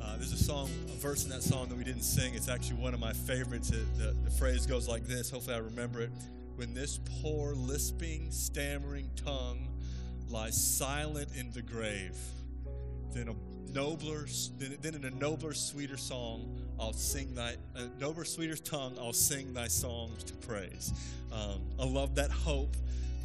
Uh, there's a song, a verse in that song that we didn't sing. It's actually one of my favorites. It, the, the phrase goes like this. Hopefully, I remember it. When this poor, lisping, stammering tongue lies silent in the grave, then a nobler, then, then in a nobler, sweeter song, I'll sing thy, a nobler, sweeter tongue, I'll sing thy songs to praise. Um, I love that hope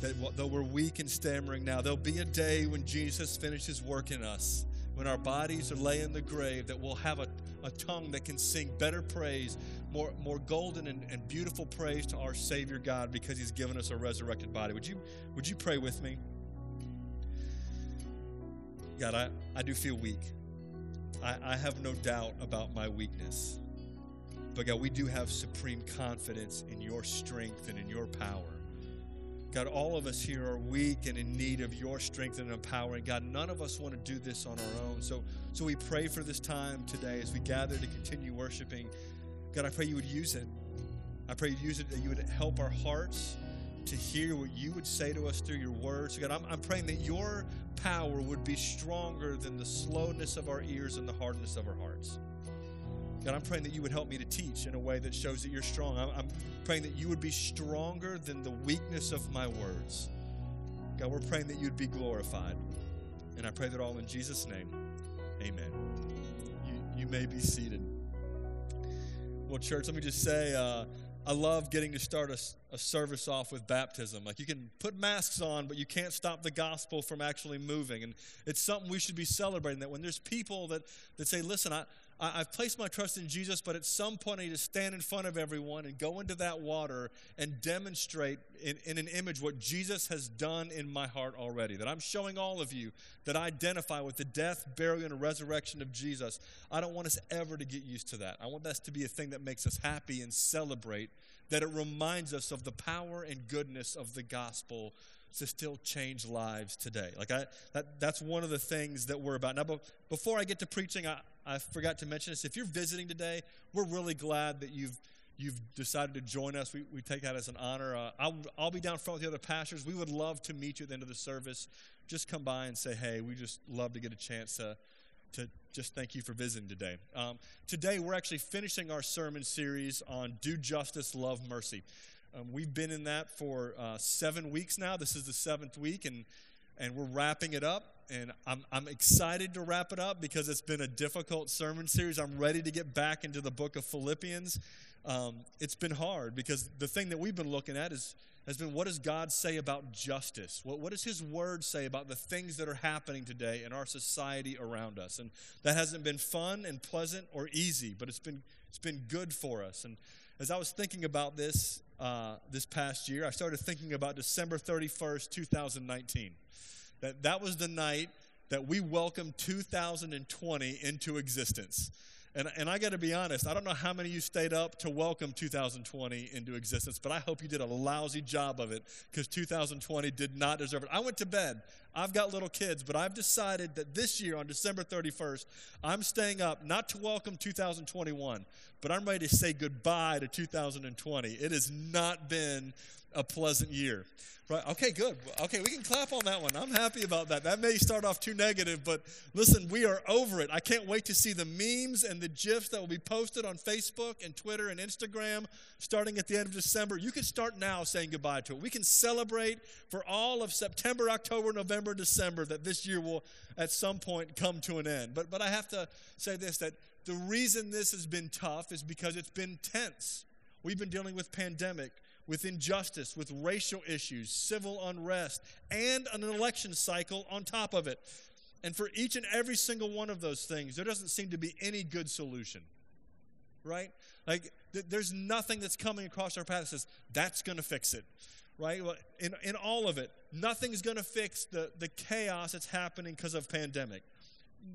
that though we're weak and stammering now, there'll be a day when Jesus finishes work in us, when our bodies are lay in the grave, that we'll have a, a tongue that can sing better praise, more, more golden and, and beautiful praise to our Savior God because He's given us a resurrected body. Would you, would you pray with me? God, I, I do feel weak. I, I have no doubt about my weakness. But God, we do have supreme confidence in your strength and in your power. God, all of us here are weak and in need of your strength and empowering. God, none of us want to do this on our own. So, so we pray for this time today as we gather to continue worshiping. God, I pray you would use it. I pray you'd use it that you would help our hearts to hear what you would say to us through your words. God, I'm, I'm praying that your power would be stronger than the slowness of our ears and the hardness of our hearts. God, I'm praying that you would help me to teach in a way that shows that you're strong. I'm, I'm praying that you would be stronger than the weakness of my words. God, we're praying that you'd be glorified. And I pray that all in Jesus' name. Amen. You, you may be seated. Well, church, let me just say, uh, I love getting to start a, a, service off with baptism. Like you can put masks on, but you can't stop the gospel from actually moving. And it's something we should be celebrating that when there's people that, that say, listen, I, I, have placed my trust in Jesus, but at some point I need to stand in front of everyone and go into that water and demonstrate in, in an image what Jesus has done in my heart already. That I'm showing all of you that I identify with the death, burial, and resurrection of Jesus. I don't want us ever to get used to that. I want that to be a thing that makes us happy and celebrate, that it reminds us of the power and goodness of the gospel to still change lives today. Like I, that, that's one of the things that we're about. Now, before I get to preaching, I, I forgot to mention this. If you're visiting today, we're really glad that you've you've decided to join us. We, we take that as an honor. Uh, I'll, I'll be down front with the other pastors. We would love to meet you at the end of the service. Just come by and say, hey, we just love to get a chance to, to just thank you for visiting today. Um, today, we're actually finishing our sermon series on Do Justice, Love Mercy. Um, we've been in that for uh, seven weeks now. This is the seventh week, and, and we're wrapping it up. And I'm, I'm excited to wrap it up because it's been a difficult sermon series. I'm ready to get back into the book of Philippians. Um, it's been hard because the thing that we've been looking at is has been what does God say about justice? What, what does His Word say about the things that are happening today in our society around us? And that hasn't been fun and pleasant or easy, but it's been it's been good for us. And as I was thinking about this uh, this past year, I started thinking about December 31st, 2019. That, that was the night that we welcomed 2020 into existence. And, and I got to be honest, I don't know how many of you stayed up to welcome 2020 into existence, but I hope you did a lousy job of it because 2020 did not deserve it. I went to bed. I've got little kids, but I've decided that this year on December 31st, I'm staying up not to welcome 2021, but I'm ready to say goodbye to 2020. It has not been a pleasant year. Right. Okay, good. Okay, we can clap on that one. I'm happy about that. That may start off too negative, but listen, we are over it. I can't wait to see the memes and the GIFs that will be posted on Facebook and Twitter and Instagram starting at the end of December. You can start now saying goodbye to it. We can celebrate for all of September, October, November, December that this year will at some point come to an end. But but I have to say this that the reason this has been tough is because it's been tense. We've been dealing with pandemic with injustice, with racial issues, civil unrest, and an election cycle on top of it. And for each and every single one of those things, there doesn't seem to be any good solution. Right? Like, th- there's nothing that's coming across our path that says, that's going to fix it. Right? In, in all of it, nothing's going to fix the, the chaos that's happening because of pandemic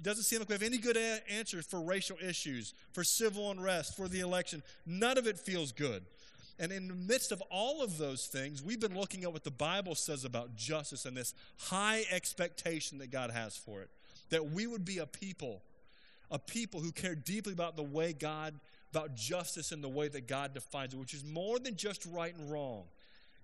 doesn't seem like we have any good a- answers for racial issues, for civil unrest, for the election. None of it feels good. And in the midst of all of those things, we've been looking at what the Bible says about justice and this high expectation that God has for it. That we would be a people, a people who care deeply about the way God, about justice and the way that God defines it, which is more than just right and wrong.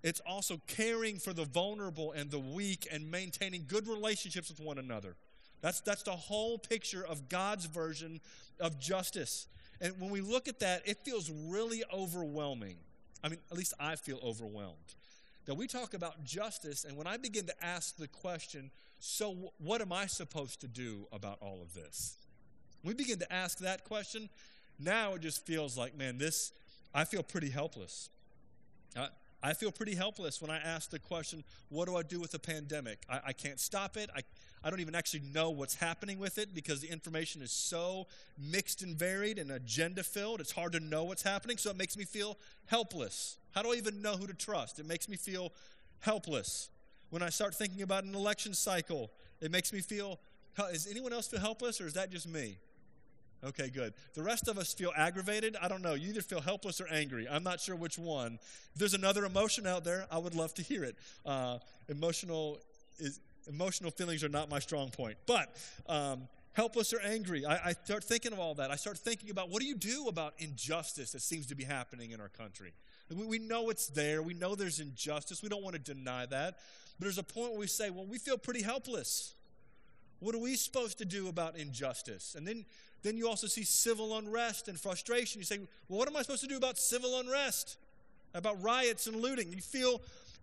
It's also caring for the vulnerable and the weak and maintaining good relationships with one another. That's, that's the whole picture of God's version of justice. And when we look at that, it feels really overwhelming. I mean, at least I feel overwhelmed. That we talk about justice, and when I begin to ask the question, so what am I supposed to do about all of this? we begin to ask that question, now it just feels like, man, this, I feel pretty helpless. I feel pretty helpless when I ask the question, what do I do with the pandemic? I, I can't stop it. I, I don't even actually know what's happening with it because the information is so mixed and varied and agenda filled. It's hard to know what's happening, so it makes me feel helpless. How do I even know who to trust? It makes me feel helpless. When I start thinking about an election cycle, it makes me feel. Does anyone else feel helpless, or is that just me? Okay, good. The rest of us feel aggravated. I don't know. You either feel helpless or angry. I'm not sure which one. If there's another emotion out there, I would love to hear it. Uh, emotional is emotional feelings are not my strong point, but um, helpless or angry. I, I start thinking of all that. I start thinking about what do you do about injustice that seems to be happening in our country. We, we know it's there. We know there's injustice. We don't want to deny that. But there's a point where we say, well, we feel pretty helpless. What are we supposed to do about injustice? And then then you also see civil unrest and frustration. You say, well, what am I supposed to do about civil unrest? About riots and looting? You feel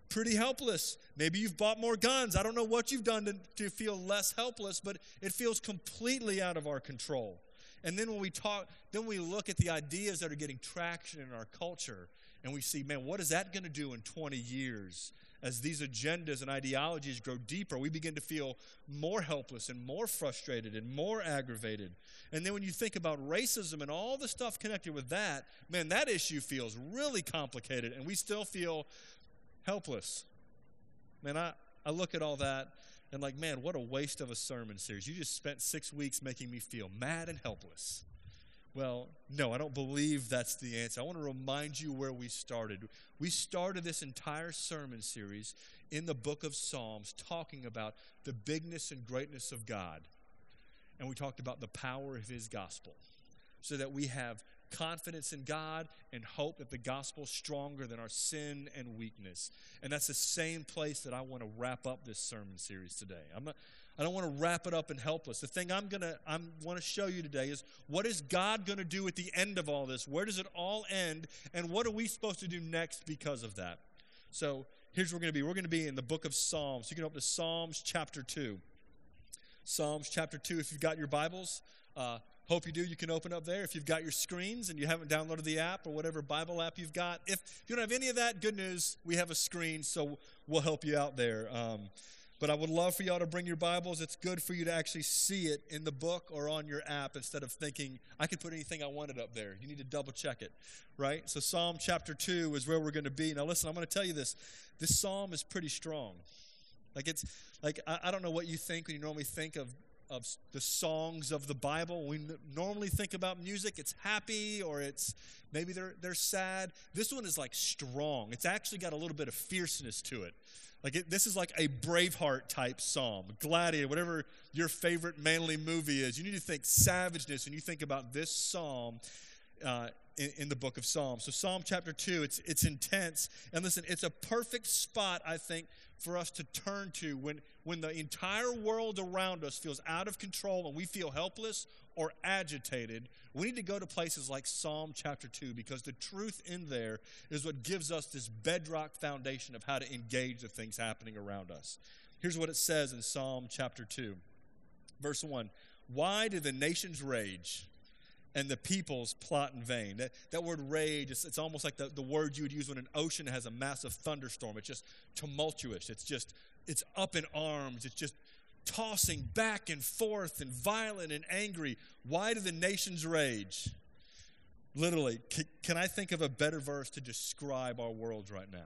pretty helpless. Maybe you've bought more guns. I don't know what you've done to, to feel less helpless, but it feels completely out of our control. And then when we talk, then we look at the ideas that are getting traction in our culture and we see, man, what is that going to do in 20 years? As these agendas and ideologies grow deeper, we begin to feel more helpless and more frustrated and more aggravated. And then when you think about racism and all the stuff connected with that, man, that issue feels really complicated and we still feel helpless. Man, I, I look at all that and like, man, what a waste of a sermon series. You just spent six weeks making me feel mad and helpless. Well, no, I don't believe that's the answer. I want to remind you where we started. We started this entire sermon series in the book of Psalms talking about the bigness and greatness of God. And we talked about the power of his gospel so that we have confidence in God and hope that the gospel is stronger than our sin and weakness. And that's the same place that I want to wrap up this sermon series today. I'm not, I don't want to wrap it up in helpless. The thing I'm gonna I want to show you today is what is God going to do at the end of all this? Where does it all end? And what are we supposed to do next because of that? So here's where we're going to be. We're going to be in the book of Psalms. You can open to Psalms chapter two. Psalms chapter two. If you've got your Bibles, uh, hope you do. You can open up there. If you've got your screens and you haven't downloaded the app or whatever Bible app you've got, if, if you don't have any of that, good news. We have a screen, so we'll help you out there. Um, but I would love for y'all to bring your Bibles. It's good for you to actually see it in the book or on your app instead of thinking, I could put anything I wanted up there. You need to double check it, right? So, Psalm chapter 2 is where we're going to be. Now, listen, I'm going to tell you this. This psalm is pretty strong. Like, it's like, I, I don't know what you think when you normally think of of the songs of the Bible. We normally think about music, it's happy or it's maybe they're, they're sad. This one is like strong. It's actually got a little bit of fierceness to it. Like it, this is like a Braveheart type psalm, Gladiator, whatever your favorite manly movie is. You need to think savageness, and you think about this psalm uh, in, in, the book of Psalms. So Psalm chapter two, it's it's intense, and listen, it's a perfect spot, I think, for us to turn to when when the entire world around us feels out of control and we feel helpless or agitated, we need to go to places like Psalm chapter 2 because the truth in there is what gives us this bedrock foundation of how to engage the things happening around us. Here's what it says in Psalm chapter 2, verse 1 Why do the nations rage? And the peoples plot in vain. That, that word rage, it's, it's almost like the, the word you would use when an ocean has a massive thunderstorm. It's just tumultuous. It's just, it's up in arms. It's just tossing back and forth and violent and angry. Why do the nations rage? Literally, can, can I think of a better verse to describe our world right now?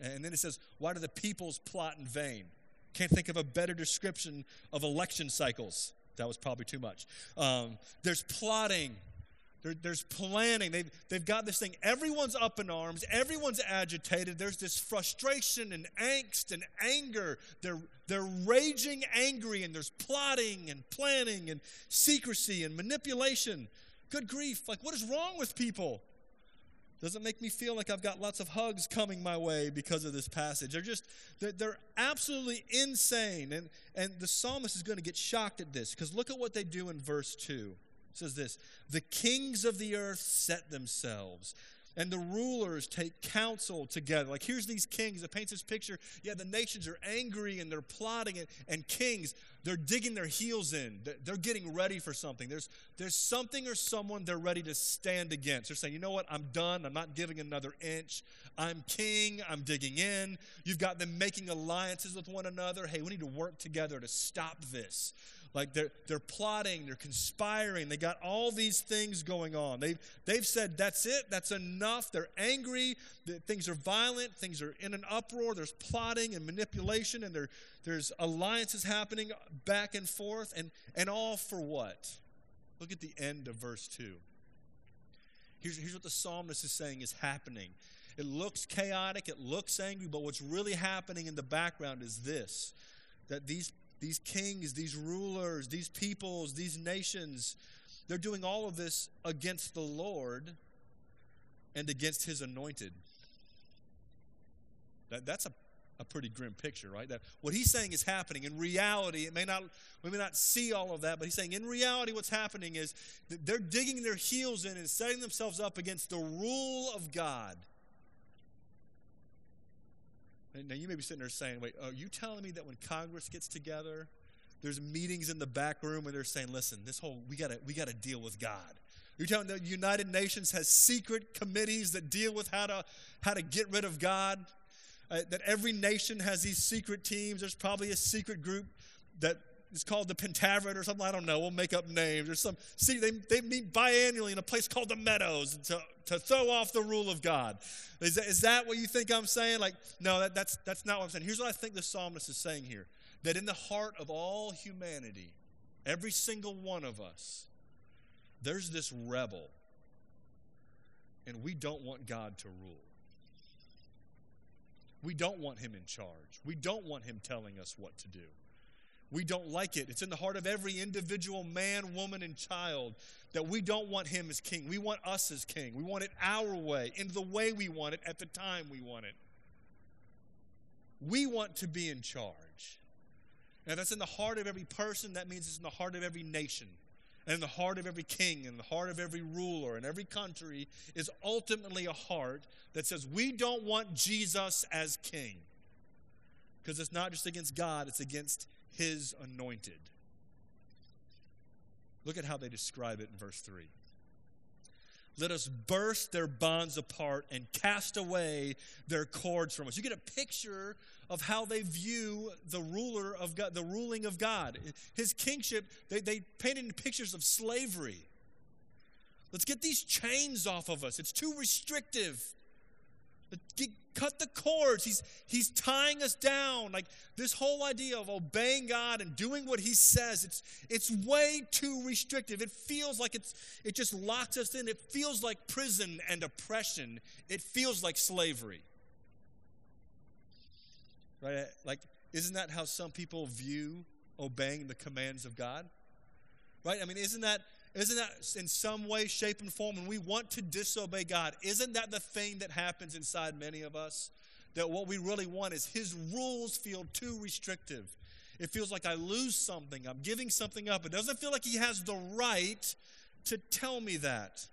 And then it says, Why do the peoples plot in vain? Can't think of a better description of election cycles. That was probably too much. Um, there's plotting there, there's planning. They've, they've got this thing. Everyone's up in arms. Everyone's agitated. There's this frustration and angst and anger. They're, they're raging angry, and there's plotting and planning and secrecy and manipulation. Good grief. Like, what is wrong with people? Doesn't make me feel like I've got lots of hugs coming my way because of this passage. They're just, they're, they're absolutely insane. And, and the psalmist is going to get shocked at this because look at what they do in verse 2. It says this The kings of the earth set themselves and the rulers take counsel together. Like, here's these kings. It paints this picture. Yeah, the nations are angry and they're plotting, and, and kings, they're digging their heels in. They're getting ready for something. There's, there's something or someone they're ready to stand against. They're saying, you know what? I'm done. I'm not giving another inch. I'm king. I'm digging in. You've got them making alliances with one another. Hey, we need to work together to stop this. Like they're, they're plotting, they're conspiring, they got all these things going on. They've, they've said, that's it, that's enough. They're angry, things are violent, things are in an uproar, there's plotting and manipulation, and there, there's alliances happening back and forth, and, and all for what? Look at the end of verse 2. Here's, here's what the psalmist is saying is happening. It looks chaotic, it looks angry, but what's really happening in the background is this that these these kings, these rulers, these peoples, these nations, they're doing all of this against the Lord and against his anointed. That, that's a, a pretty grim picture, right? That what he's saying is happening. In reality, it may not we may not see all of that, but he's saying in reality what's happening is they're digging their heels in and setting themselves up against the rule of God. Now, you may be sitting there saying, wait, are you telling me that when Congress gets together, there's meetings in the back room where they're saying, listen, this whole, we got to we gotta deal with God. You're telling the United Nations has secret committees that deal with how to, how to get rid of God? Uh, that every nation has these secret teams. There's probably a secret group that is called the Pentaverate or something. I don't know. We'll make up names. There's some. See, they, they meet biannually in a place called the Meadows to, to throw off the rule of God. Is that, is that what you think I'm saying? Like, no, that, that's, that's not what I'm saying. Here's what I think the psalmist is saying here that in the heart of all humanity, every single one of us, there's this rebel, and we don't want God to rule. We don't want him in charge. We don't want him telling us what to do. We don't like it. It's in the heart of every individual man, woman, and child that we don't want him as king. We want us as king. We want it our way, in the way we want it, at the time we want it. We want to be in charge. Now, that's in the heart of every person. That means it's in the heart of every nation, and in the heart of every king, and the heart of every ruler, and every country is ultimately a heart that says, We don't want Jesus as king. Because it's not just against God, it's against his anointed. Look at how they describe it in verse 3. Let us burst their bonds apart and cast away their cords from us. You get a picture of how they view the ruler of God, the ruling of God. His kingship, they, they painted pictures of slavery. Let's get these chains off of us. It's too restrictive. Cut the cords. He's, he's tying us down. Like this whole idea of obeying God and doing what He says, it's, it's way too restrictive. It feels like it's, it just locks us in. It feels like prison and oppression. It feels like slavery. Right? Like, isn't that how some people view obeying the commands of God? Right? I mean, isn't that isn't that in some way, shape, and form, when we want to disobey God, isn't that the thing that happens inside many of us? That what we really want is His rules feel too restrictive. It feels like I lose something, I'm giving something up. It doesn't feel like He has the right to tell me that.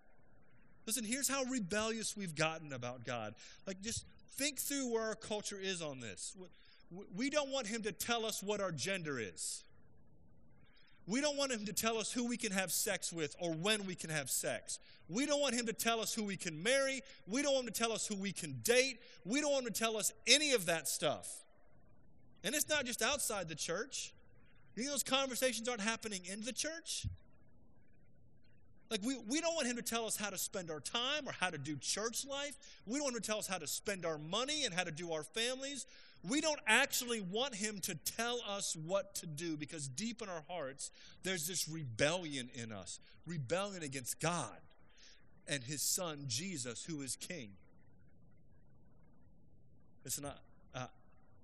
Listen, here's how rebellious we've gotten about God. Like, just think through where our culture is on this. We don't want Him to tell us what our gender is. We don't want him to tell us who we can have sex with or when we can have sex. We don't want him to tell us who we can marry. We don't want him to tell us who we can date. We don't want him to tell us any of that stuff. And it's not just outside the church. You know, those conversations aren't happening in the church. Like, we, we don't want him to tell us how to spend our time or how to do church life. We don't want him to tell us how to spend our money and how to do our families we don't actually want him to tell us what to do because deep in our hearts, there's this rebellion in us rebellion against God and his son, Jesus, who is king. Listen, I,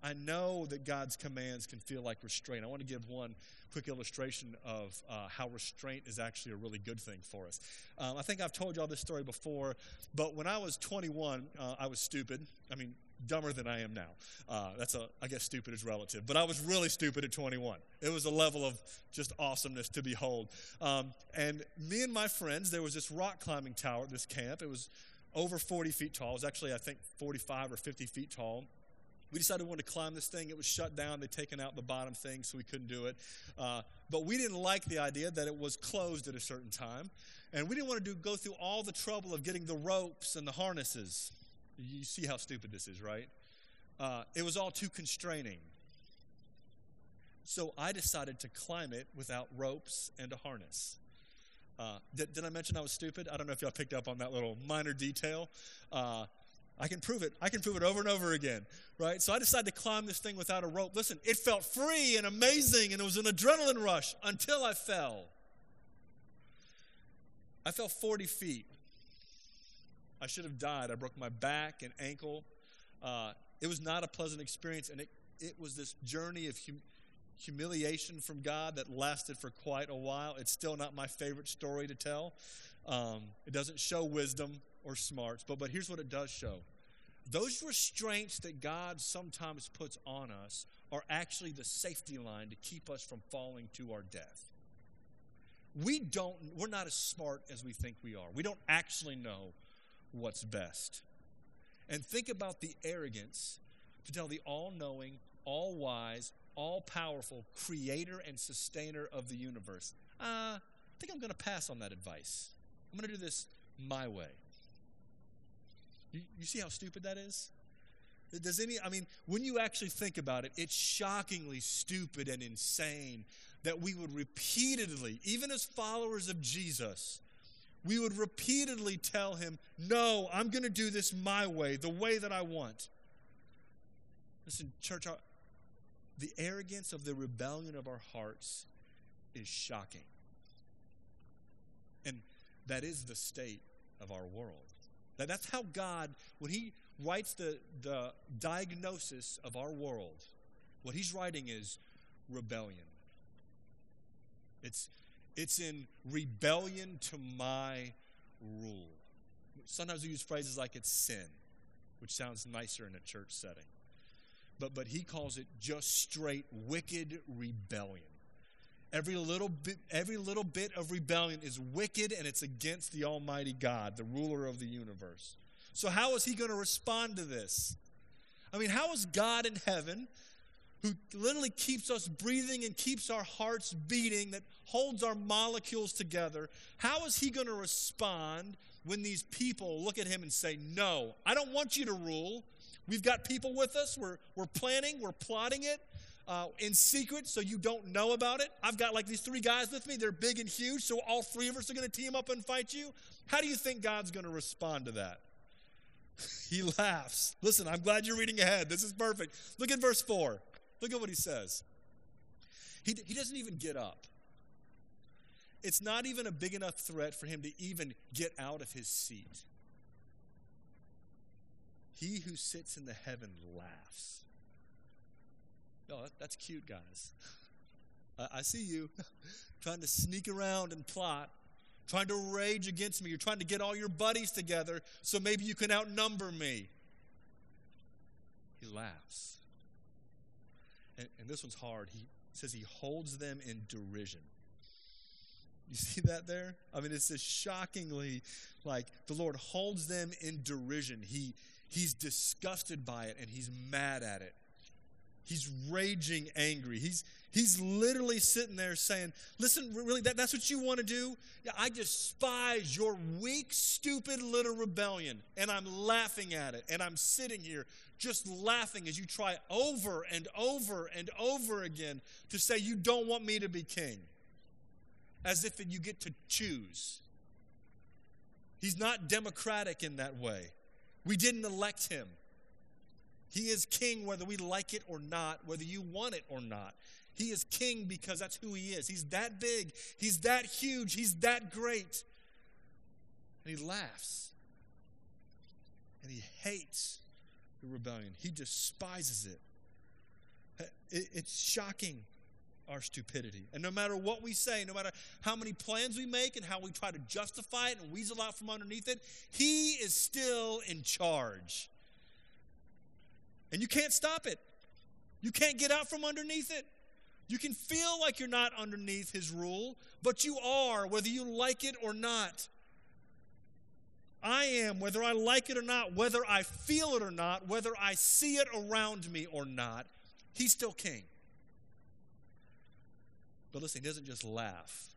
I know that God's commands can feel like restraint. I want to give one quick illustration of uh, how restraint is actually a really good thing for us. Um, I think I've told y'all this story before, but when I was 21, uh, I was stupid. I mean, dumber than I am now. Uh, that's a, I guess, stupid is relative, but I was really stupid at 21. It was a level of just awesomeness to behold. Um, and me and my friends, there was this rock climbing tower at this camp. It was over 40 feet tall. It was actually, I think, 45 or 50 feet tall. We decided we wanted to climb this thing. It was shut down. They'd taken out the bottom thing, so we couldn't do it. Uh, but we didn't like the idea that it was closed at a certain time. And we didn't want to do, go through all the trouble of getting the ropes and the harnesses. You see how stupid this is, right? Uh, it was all too constraining. So I decided to climb it without ropes and a harness. Uh, did, did, I mention I was stupid? I don't know if y'all picked up on that little minor detail. Uh, I can prove it. I can prove it over and over again, right? So I decided to climb this thing without a rope. Listen, it felt free and amazing, and it was an adrenaline rush until I fell. I fell 40 feet. I should have died. I broke my back and ankle. Uh, it was not a pleasant experience, and it, it was this journey of hum- humiliation from God that lasted for quite a while. It's still not my favorite story to tell. Um, it doesn't show wisdom or smarts, but, but here's what it does show those restraints that God sometimes puts on us are actually the safety line to keep us from falling to our death. We don't, we're not as smart as we think we are. We don't actually know what's best. And think about the arrogance to tell the all knowing, all wise, all powerful creator and sustainer of the universe. Uh, I think I'm going to pass on that advice. I'm going to do this my way. You, you see how stupid that is? Does any, I mean, when you actually think about it, it's shockingly stupid and insane that we would repeatedly, even as followers of Jesus, we would repeatedly tell him, No, I'm going to do this my way, the way that I want. Listen, church, the arrogance of the rebellion of our hearts is shocking. And that is the state of our world. That's how God, when He writes the, the diagnosis of our world, what He's writing is rebellion. It's, it's in rebellion to my rule. Sometimes we use phrases like it's sin, which sounds nicer in a church setting. But, but he calls it just straight wicked rebellion. Every little bit, every little bit of rebellion is wicked and it's against the Almighty God, the ruler of the universe. So, how is he going to respond to this? I mean, how is God in heaven, who literally keeps us breathing and keeps our hearts beating, that holds our molecules together, how is he going to respond when these people look at him and say, No, I don't want you to rule. We've got people with us, we're, we're planning, we're plotting it uh, in secret so you don't know about it. I've got like these three guys with me. They're big and huge, so all three of us are going to team up and fight you. How do you think God's going to respond to that? he laughs. Listen, I'm glad you're reading ahead. This is perfect. Look at verse 4. Look at what he says. He, he doesn't even get up. It's not even a big enough threat for him to even get out of his seat. He who sits in the heaven laughs. Oh, no, that's cute, guys. I, I see you trying to sneak around and plot, trying to rage against me. You're trying to get all your buddies together so maybe you can outnumber me. He laughs. And, and this one's hard. He says he holds them in derision. You see that there? I mean, it's just shockingly like the Lord holds them in derision. He he's disgusted by it and he's mad at it. He's raging angry. He's, he's literally sitting there saying, Listen, really, that, that's what you want to do? I despise your weak, stupid little rebellion, and I'm laughing at it. And I'm sitting here just laughing as you try over and over and over again to say you don't want me to be king, as if you get to choose. He's not democratic in that way. We didn't elect him. He is king whether we like it or not, whether you want it or not. He is king because that's who he is. He's that big, he's that huge, he's that great. And he laughs. And he hates the rebellion, he despises it. It's shocking our stupidity. And no matter what we say, no matter how many plans we make and how we try to justify it and weasel out from underneath it, He is still in charge. And you can't stop it. You can't get out from underneath it. You can feel like you're not underneath His rule, but you are, whether you like it or not. I am, whether I like it or not, whether I feel it or not, whether I see it around me or not, He's still king. But listen, he doesn't just laugh.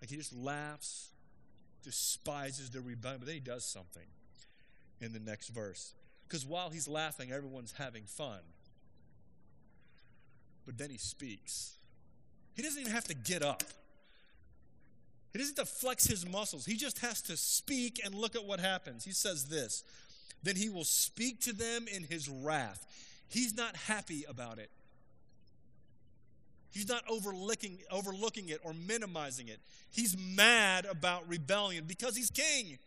Like he just laughs, despises the rebellion, but then he does something in the next verse. Because while he's laughing, everyone's having fun. But then he speaks. He doesn't even have to get up. He doesn't have to flex his muscles. He just has to speak and look at what happens. He says this Then he will speak to them in his wrath. He's not happy about it. He's not overlooking, overlooking it or minimizing it. He's mad about rebellion because he's king.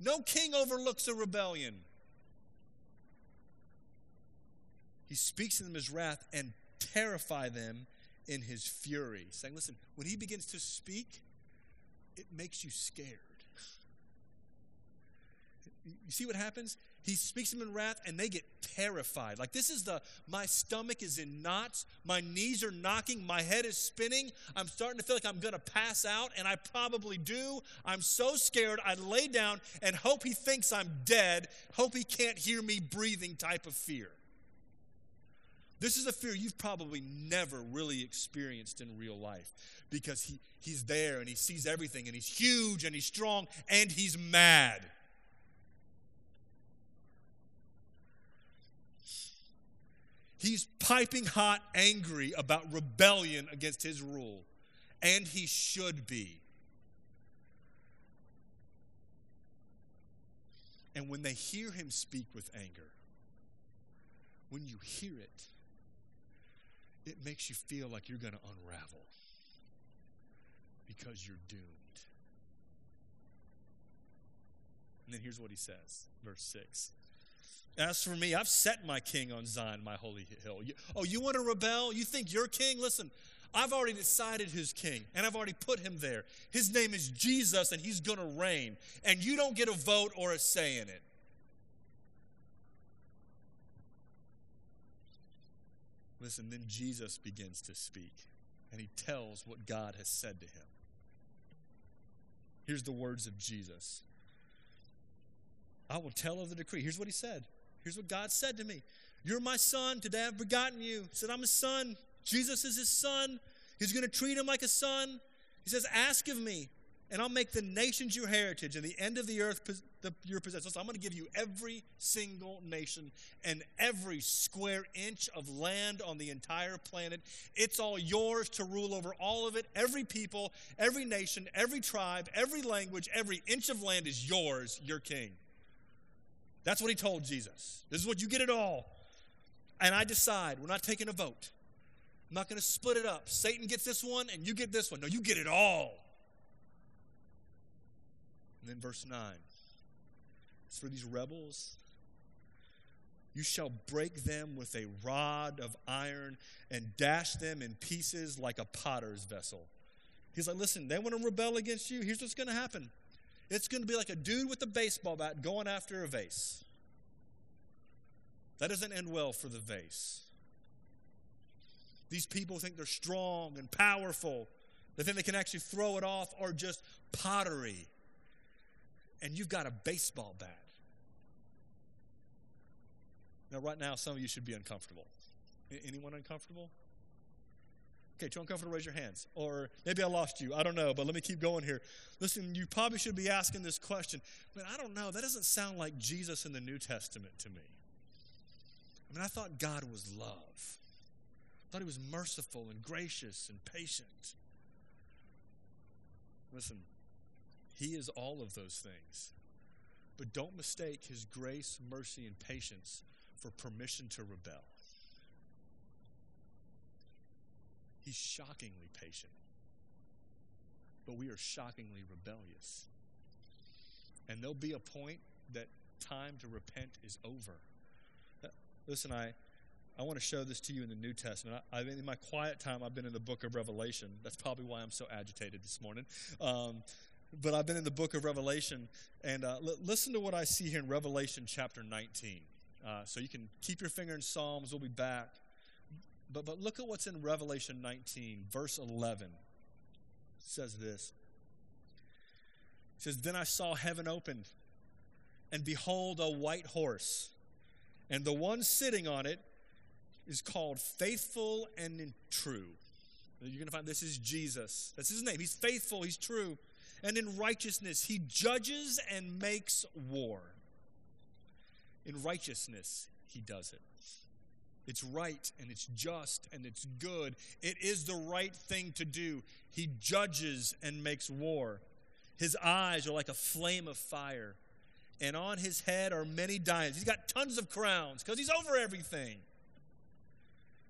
No king overlooks a rebellion. He speaks to them his wrath and terrify them in his fury, saying, Listen, when he begins to speak, it makes you scared. You see what happens? He speaks them in wrath and they get terrified. Like this is the my stomach is in knots, my knees are knocking, my head is spinning. I'm starting to feel like I'm going to pass out and I probably do. I'm so scared. I lay down and hope he thinks I'm dead, hope he can't hear me breathing type of fear. This is a fear you've probably never really experienced in real life because he, he's there and he sees everything and he's huge and he's strong and he's mad. He's piping hot angry about rebellion against his rule, and he should be. And when they hear him speak with anger, when you hear it, it makes you feel like you're going to unravel because you're doomed. And then here's what he says, verse 6. As for me, I've set my king on Zion, my holy hill. You, oh, you want to rebel? You think you're king? Listen, I've already decided who's king, and I've already put him there. His name is Jesus, and he's going to reign. And you don't get a vote or a say in it. Listen, then Jesus begins to speak, and he tells what God has said to him. Here's the words of Jesus I will tell of the decree. Here's what he said Here's what God said to me You're my son. Today I've begotten you. He said, I'm a son. Jesus is his son. He's going to treat him like a son. He says, Ask of me, and I'll make the nations your heritage and the end of the earth your possession. So I'm going to give you every single nation and every square inch of land on the entire planet. It's all yours to rule over all of it. Every people, every nation, every tribe, every language, every inch of land is yours, your king. That's what he told Jesus. This is what you get it all. And I decide, we're not taking a vote. I'm not going to split it up. Satan gets this one and you get this one. No, you get it all. And then verse 9. It's for these rebels. You shall break them with a rod of iron and dash them in pieces like a potter's vessel. He's like, listen, they want to rebel against you. Here's what's going to happen it's going to be like a dude with a baseball bat going after a vase. That doesn't end well for the vase. These people think they're strong and powerful. They think they can actually throw it off or just pottery. And you've got a baseball bat. Now, right now, some of you should be uncomfortable. Anyone uncomfortable? Okay, too uncomfortable, raise your hands. Or maybe I lost you. I don't know, but let me keep going here. Listen, you probably should be asking this question. But I don't know. That doesn't sound like Jesus in the New Testament to me. I mean, I thought God was love. I thought he was merciful and gracious and patient. Listen, he is all of those things. But don't mistake his grace, mercy, and patience for permission to rebel. He's shockingly patient, but we are shockingly rebellious. And there'll be a point that time to repent is over. Uh, listen, I, I want to show this to you in the New Testament. I, I, in my quiet time, I've been in the book of Revelation. That's probably why I'm so agitated this morning. Um, but I've been in the book of Revelation, and uh, l- listen to what I see here in Revelation chapter 19. Uh, so you can keep your finger in Psalms. We'll be back. But, but look at what's in Revelation 19, verse 11. It says this. It says, Then I saw heaven opened, and behold, a white horse, and the one sitting on it is called Faithful and True. You're going to find this is Jesus. That's his name. He's faithful, he's true. And in righteousness, he judges and makes war. In righteousness, he does it. It's right and it's just and it's good. It is the right thing to do. He judges and makes war. His eyes are like a flame of fire, and on his head are many diadems. He's got tons of crowns because he's over everything.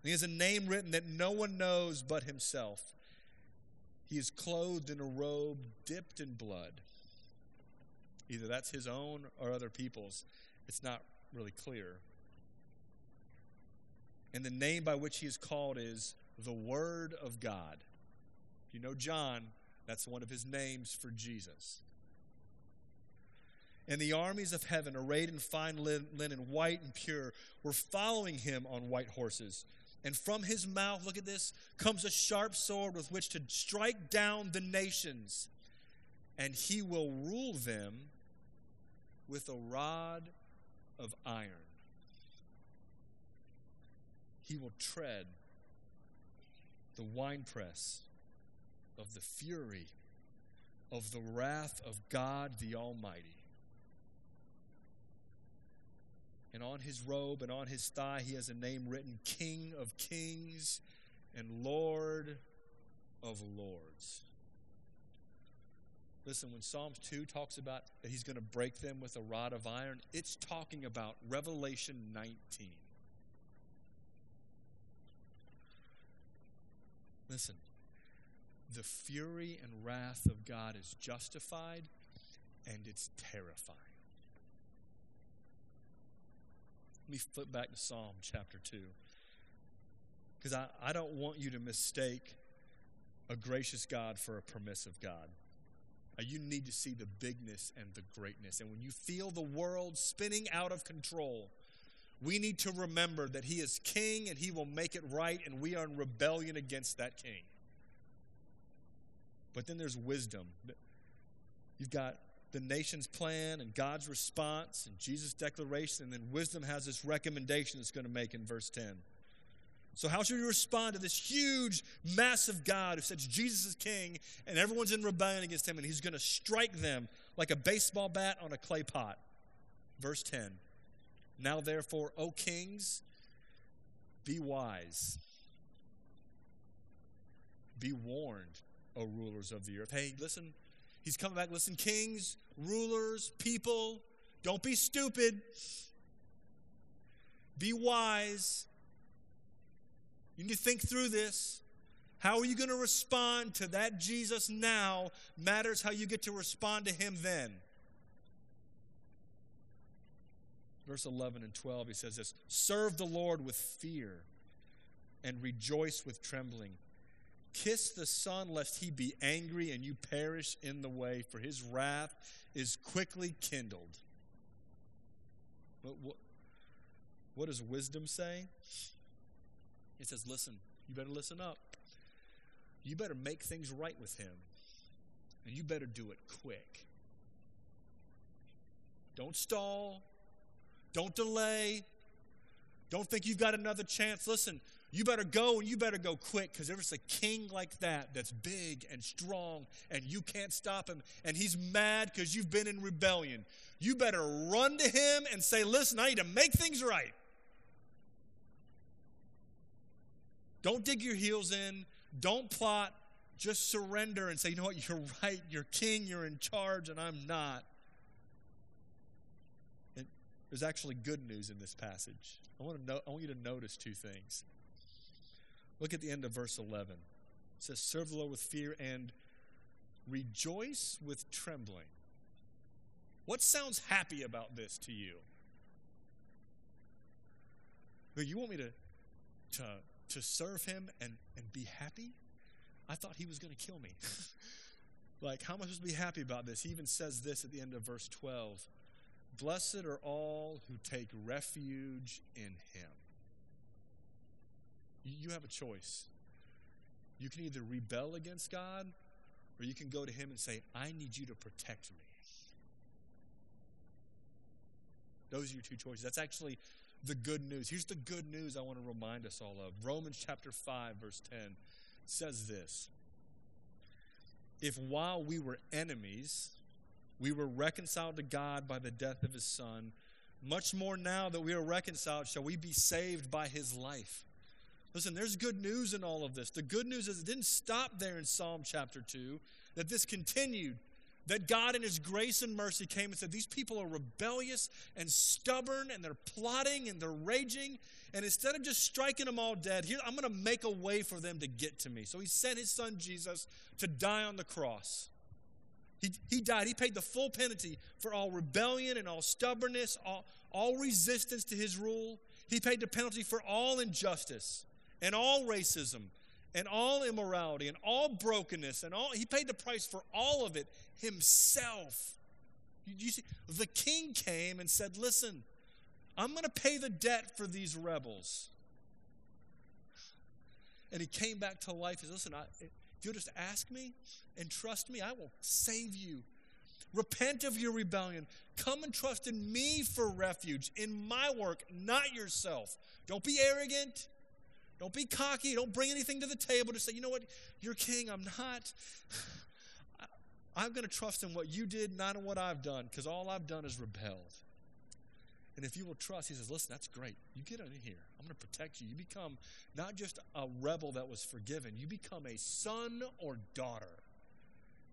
he has a name written that no one knows but himself. He is clothed in a robe dipped in blood. Either that's his own or other people's. It's not really clear. And the name by which he is called is the Word of God. If you know John, that's one of his names for Jesus. And the armies of heaven, arrayed in fine linen, white and pure, were following him on white horses. And from his mouth, look at this, comes a sharp sword with which to strike down the nations. And he will rule them with a rod of iron he will tread the winepress of the fury of the wrath of God the Almighty. And on his robe and on his thigh, he has a name written King of Kings and Lord of Lords. Listen, when Psalms 2 talks about that he's going to break them with a rod of iron, it's talking about Revelation 19. Listen, the fury and wrath of God is justified and it's terrifying. Let me flip back to Psalm chapter 2. Because I, I don't want you to mistake a gracious God for a permissive God. Uh, you need to see the bigness and the greatness. And when you feel the world spinning out of control, we need to remember that He is King and He will make it right, and we are in rebellion against that King. But then there's wisdom. You've got the nation's plan and God's response and Jesus' declaration, and then wisdom has this recommendation it's going to make in verse 10. So, how should we respond to this huge, massive God who says Jesus is king and everyone's in rebellion against him and he's going to strike them like a baseball bat on a clay pot? Verse 10 now, therefore, O kings, be wise. Be warned, O rulers of the earth. Hey, listen, he's coming back. Listen, kings, rulers, people, don't be stupid. Be wise. You need to think through this. How are you going to respond to that Jesus now matters how you get to respond to him then. verse 11 and 12, he says this Serve the Lord with fear and rejoice with trembling. Kiss the Son, lest he be angry and you perish in the way, for his wrath is quickly kindled. But what, what does wisdom say? It says, Listen, you better listen up. You better make things right with him, and you better do it quick. Don't stall. Don't delay. Don't think you've got another chance. Listen, you better go and you better go quick because there's a king like that that's big and strong and you can't stop him and he's mad because you've been in rebellion. You better run to him and say, Listen, I need to make things right. Don't dig your heels in. Don't plot. Just surrender and say, You know what? You're right. You're king. You're in charge, and I'm not. There's actually good news in this passage. I want, to I want you to notice two things. Look at the end of verse 11. It says, Serve the Lord with fear and rejoice with trembling. What sounds happy about this to you? You want me to to, to serve him and, and be happy, I thought he was going to kill me. like, how am I supposed to be happy about this? He even says this at the end of verse 12 Blessed are all who take refuge in him. You have a choice. You can either rebel against God or you can go to him and say, I need you to protect me. Those are your two choices. That's actually the good news. Here's the good news I want to remind us all of. Romans chapter 5, verse 10 says this If while we were enemies, we were reconciled to God by the death of his Son, much more now that we are reconciled, shall we be saved by his life. Listen, there's good news in all of this. The good news is it didn't stop there in Psalm chapter 2, that this continued that God, in His grace and mercy, came and said, These people are rebellious and stubborn, and they're plotting and they're raging. And instead of just striking them all dead, here, I'm going to make a way for them to get to me. So He sent His Son Jesus to die on the cross. He, he died. He paid the full penalty for all rebellion and all stubbornness, all, all resistance to His rule. He paid the penalty for all injustice and all racism and all immorality and all brokenness and all he paid the price for all of it himself. You, see the king came and said listen i'm going to pay the debt for these rebels. And he came back to life. And said listen I, if you'll just ask me and trust me i will save you. Repent of your rebellion. Come and trust in me for refuge in my work not yourself. Don't be arrogant don't be cocky. Don't bring anything to the table to say, you know what, you're king. I'm not. I'm going to trust in what you did, not in what I've done, because all I've done is rebelled. And if you will trust, he says, listen, that's great. You get in here. I'm going to protect you. You become not just a rebel that was forgiven, you become a son or daughter.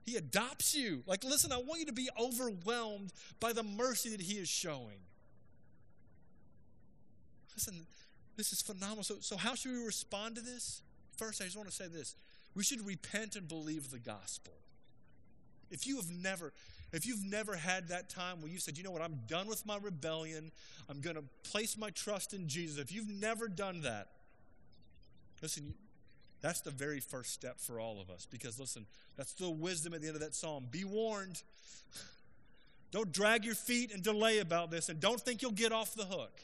He adopts you. Like, listen, I want you to be overwhelmed by the mercy that he is showing. Listen, this is phenomenal. So, so how should we respond to this? First, I just want to say this. We should repent and believe the gospel. If you have never, if you've never had that time where you said, you know what, I'm done with my rebellion, I'm going to place my trust in Jesus. If you've never done that, listen, that's the very first step for all of us. Because listen, that's the wisdom at the end of that psalm. Be warned. Don't drag your feet and delay about this, and don't think you'll get off the hook.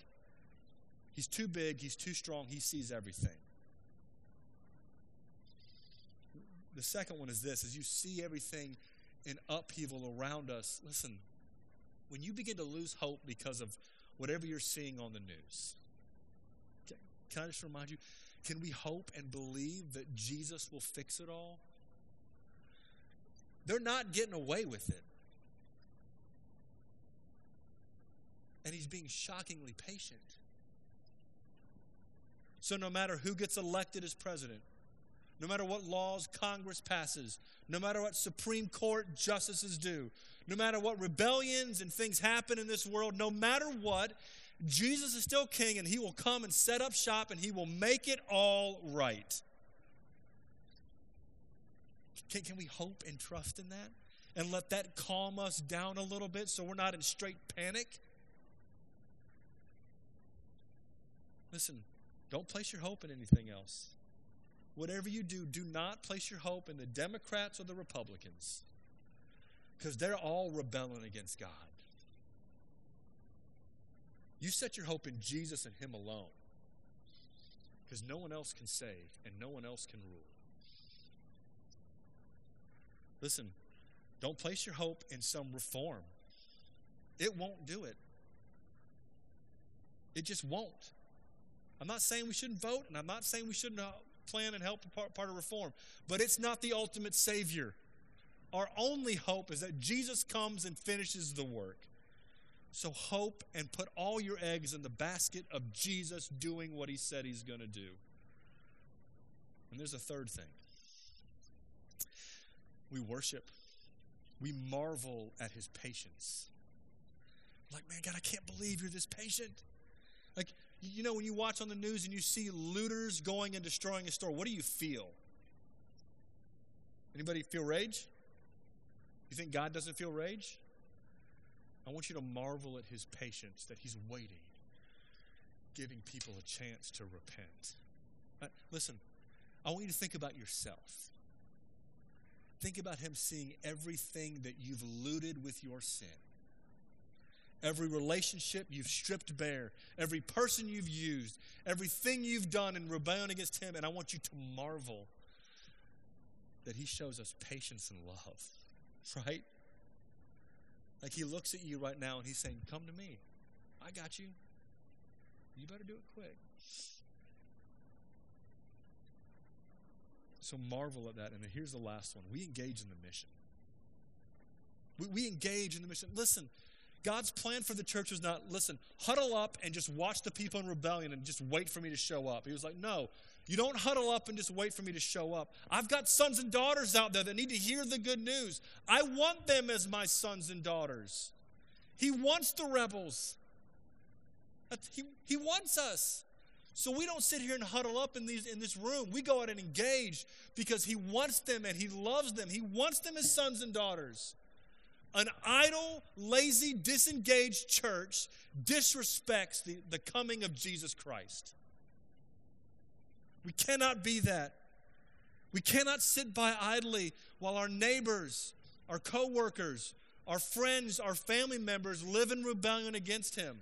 He's too big, he's too strong, he sees everything. The second one is this as you see everything in upheaval around us, listen, when you begin to lose hope because of whatever you're seeing on the news, can I just remind you, can we hope and believe that Jesus will fix it all? They're not getting away with it. And he's being shockingly patient. So, no matter who gets elected as president, no matter what laws Congress passes, no matter what Supreme Court justices do, no matter what rebellions and things happen in this world, no matter what, Jesus is still king and he will come and set up shop and he will make it all right. Can, can we hope and trust in that? And let that calm us down a little bit so we're not in straight panic? Listen, don't place your hope in anything else. Whatever you do, do not place your hope in the Democrats or the Republicans because they're all rebelling against God. You set your hope in Jesus and Him alone because no one else can save and no one else can rule. Listen, don't place your hope in some reform, it won't do it. It just won't. I'm not saying we shouldn't vote, and I'm not saying we shouldn't uh, plan and help part, part of reform, but it's not the ultimate Savior. Our only hope is that Jesus comes and finishes the work. So hope and put all your eggs in the basket of Jesus doing what he said he's going to do. And there's a third thing we worship, we marvel at his patience. Like, man, God, I can't believe you're this patient. Like, you know, when you watch on the news and you see looters going and destroying a store, what do you feel? Anybody feel rage? You think God doesn't feel rage? I want you to marvel at his patience that he's waiting, giving people a chance to repent. Uh, listen, I want you to think about yourself. Think about Him seeing everything that you've looted with your sin. Every relationship you've stripped bare, every person you've used, everything you've done in rebellion against Him, and I want you to marvel that He shows us patience and love, right? Like He looks at you right now and He's saying, Come to me. I got you. You better do it quick. So marvel at that. And here's the last one we engage in the mission. We, we engage in the mission. Listen, God's plan for the church was not, listen, huddle up and just watch the people in rebellion and just wait for me to show up. He was like, no, you don't huddle up and just wait for me to show up. I've got sons and daughters out there that need to hear the good news. I want them as my sons and daughters. He wants the rebels. He, he wants us. So we don't sit here and huddle up in, these, in this room. We go out and engage because He wants them and He loves them. He wants them as sons and daughters. An idle, lazy, disengaged church disrespects the, the coming of Jesus Christ. We cannot be that. We cannot sit by idly while our neighbors, our coworkers, our friends, our family members live in rebellion against Him.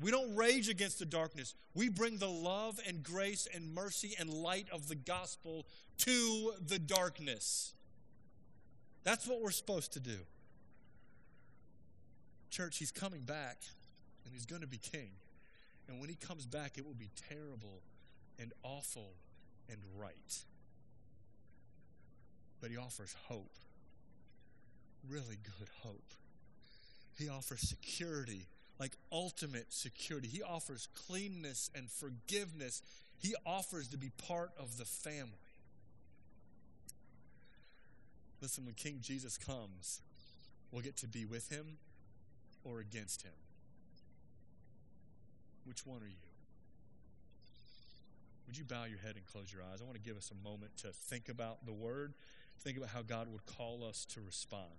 We don't rage against the darkness. We bring the love and grace and mercy and light of the gospel to the darkness. That's what we're supposed to do. Church, he's coming back and he's going to be king. And when he comes back, it will be terrible and awful and right. But he offers hope, really good hope. He offers security like ultimate security. He offers cleanness and forgiveness. He offers to be part of the family. Listen, when King Jesus comes, we'll get to be with him or against him. Which one are you? Would you bow your head and close your eyes? I want to give us a moment to think about the word, think about how God would call us to respond.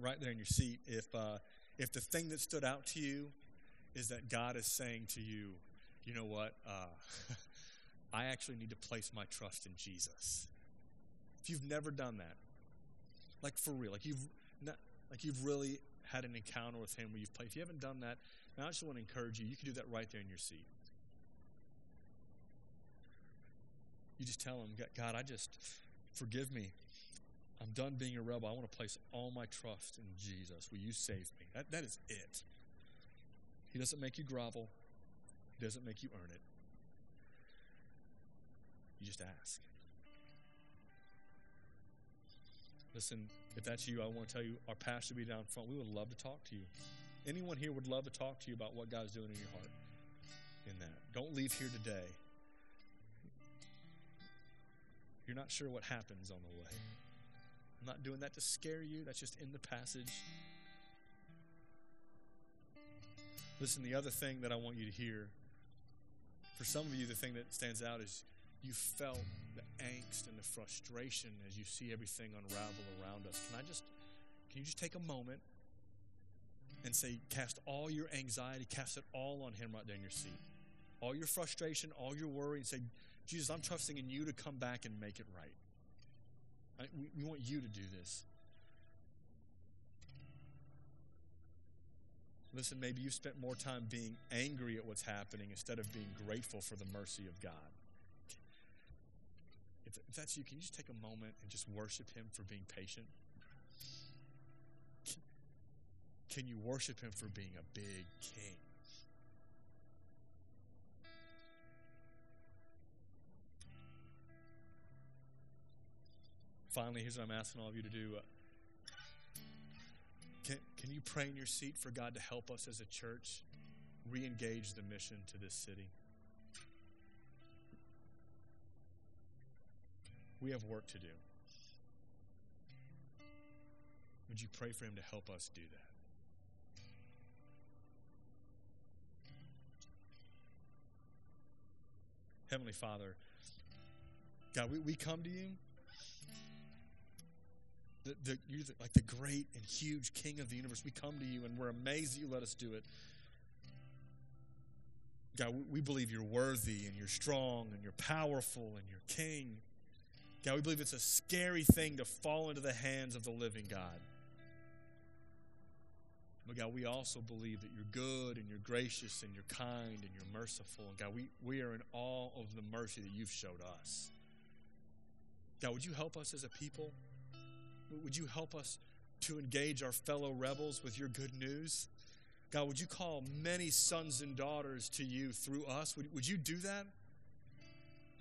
right there in your seat, if, uh, if the thing that stood out to you is that God is saying to you, you know what, uh, I actually need to place my trust in Jesus. If you've never done that, like for real, like you've not, like you've really had an encounter with Him where you've played. If you haven't done that, I just want to encourage you. You can do that right there in your seat. You just tell Him, God, I just forgive me I'm done being a rebel. I want to place all my trust in Jesus. Will you save me? That, that is it. He doesn't make you grovel, doesn't make you earn it. You just ask. Listen, if that's you, I want to tell you our pastor will be down front. We would love to talk to you. Anyone here would love to talk to you about what God's doing in your heart in that. Don't leave here today. You're not sure what happens on the way. I'm not doing that to scare you, that's just in the passage. Listen, the other thing that I want you to hear for some of you, the thing that stands out is you felt the angst and the frustration as you see everything unravel around us. Can I just, can you just take a moment and say, cast all your anxiety, cast it all on Him right there in your seat? All your frustration, all your worry, and say, Jesus, I'm trusting in you to come back and make it right. We, want you to do this. Listen, maybe you've spent more time being angry at what's happening instead of being grateful for the mercy of God. If, that's you, can you just take a moment and just worship Him for being patient? Can you worship Him for being a big king? finally, here's what I'm asking all of you to do. Can, can you pray in your seat for God to help us as a church re engage the mission to this city? We have work to do. Would you pray for Him to help us do that? Heavenly Father, God, we, we come to you the, the, you're the, like the great and huge King of the universe. We come to you and we're amazed that you let us do it. God, we, believe you're worthy and you're strong and you're powerful and you're King. God, we believe it's a scary thing to fall into the hands of the living God. But God, we also believe that you're good and you're gracious and you're kind and you're merciful. And God, we, we are in awe of the mercy that you've showed us. God, would you help us as a people? Would you help us to engage our fellow rebels with your good news? God, would you call many sons and daughters to you through us? Would, would you do that?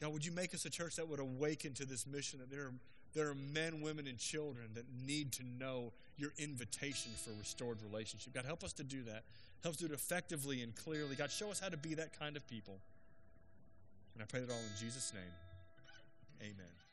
God, would you make us a church that would awaken to this mission that there are, there are men, women, and children that need to know your invitation for restored relationship? God, help us to do that. Help us do it effectively and clearly. God, show us how to be that kind of people. And I pray that all in Jesus' name. Amen.